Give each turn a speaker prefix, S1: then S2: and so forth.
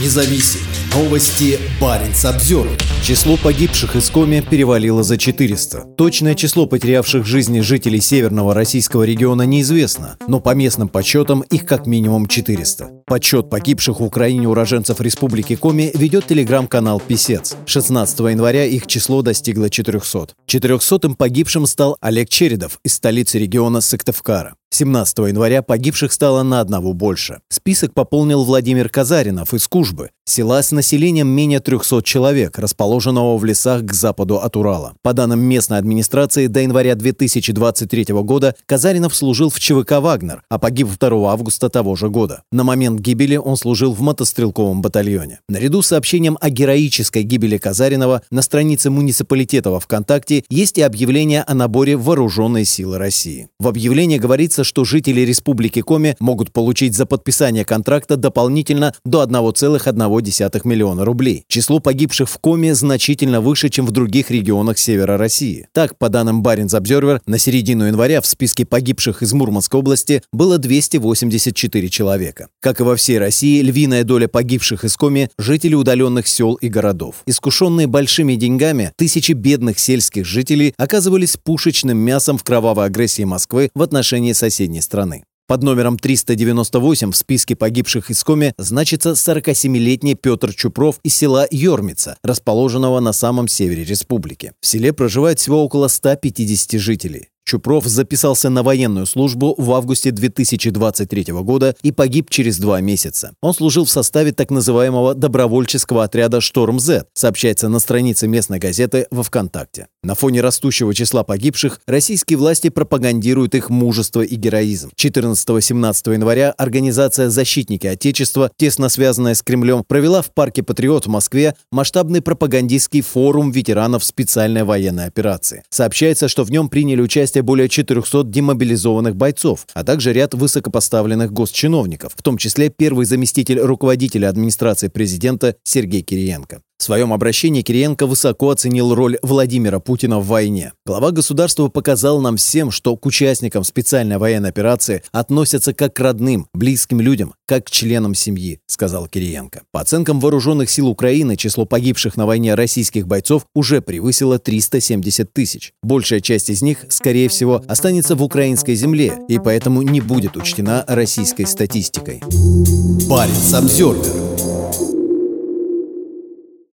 S1: независим. Новости Баренц обзор.
S2: Число погибших из Коми перевалило за 400. Точное число потерявших жизни жителей северного российского региона неизвестно, но по местным подсчетам их как минимум 400. Подсчет погибших в Украине уроженцев Республики Коми ведет телеграм-канал «Писец». 16 января их число достигло 400. 400-м погибшим стал Олег Чередов из столицы региона Сыктывкара. 17 января погибших стало на одного больше. Список пополнил Владимир Казаринов из Кужбы, села с населением менее 300 человек, расположенного в лесах к западу от Урала. По данным местной администрации, до января 2023 года Казаринов служил в ЧВК «Вагнер», а погиб 2 августа того же года. На момент гибели он служил в мотострелковом батальоне. Наряду с сообщением о героической гибели Казаринова на странице муниципалитета во ВКонтакте есть и объявление о наборе в вооруженные силы России. В объявлении говорится, что жители Республики Коми могут получить за подписание контракта дополнительно до 1,1 миллиона рублей. Число погибших в Коме значительно выше, чем в других регионах севера России. Так, по данным Баринс Обзервер, на середину января в списке погибших из Мурманской области было 284 человека. Как и во всей России, львиная доля погибших из Коми – жители удаленных сел и городов. Искушенные большими деньгами, тысячи бедных сельских жителей оказывались пушечным мясом в кровавой агрессии Москвы в отношении соседей соседней страны. Под номером 398 в списке погибших из Коми значится 47-летний Петр Чупров из села Йормица, расположенного на самом севере республики. В селе проживает всего около 150 жителей. Чупров записался на военную службу в августе 2023 года и погиб через два месяца. Он служил в составе так называемого добровольческого отряда «Шторм-З», сообщается на странице местной газеты во ВКонтакте. На фоне растущего числа погибших российские власти пропагандируют их мужество и героизм. 14-17 января организация «Защитники Отечества», тесно связанная с Кремлем, провела в парке «Патриот» в Москве масштабный пропагандистский форум ветеранов специальной военной операции. Сообщается, что в нем приняли участие участие более 400 демобилизованных бойцов, а также ряд высокопоставленных госчиновников, в том числе первый заместитель руководителя администрации президента Сергей Кириенко. Своем обращении Кириенко высоко оценил роль Владимира Путина в войне. Глава государства показал нам всем, что к участникам специальной военной операции относятся как к родным, близким людям, как к членам семьи, сказал Кириенко. По оценкам вооруженных сил Украины, число погибших на войне российских бойцов уже превысило 370 тысяч. Большая часть из них, скорее всего, останется в украинской земле и поэтому не будет учтена российской статистикой.
S1: Парень Обзервер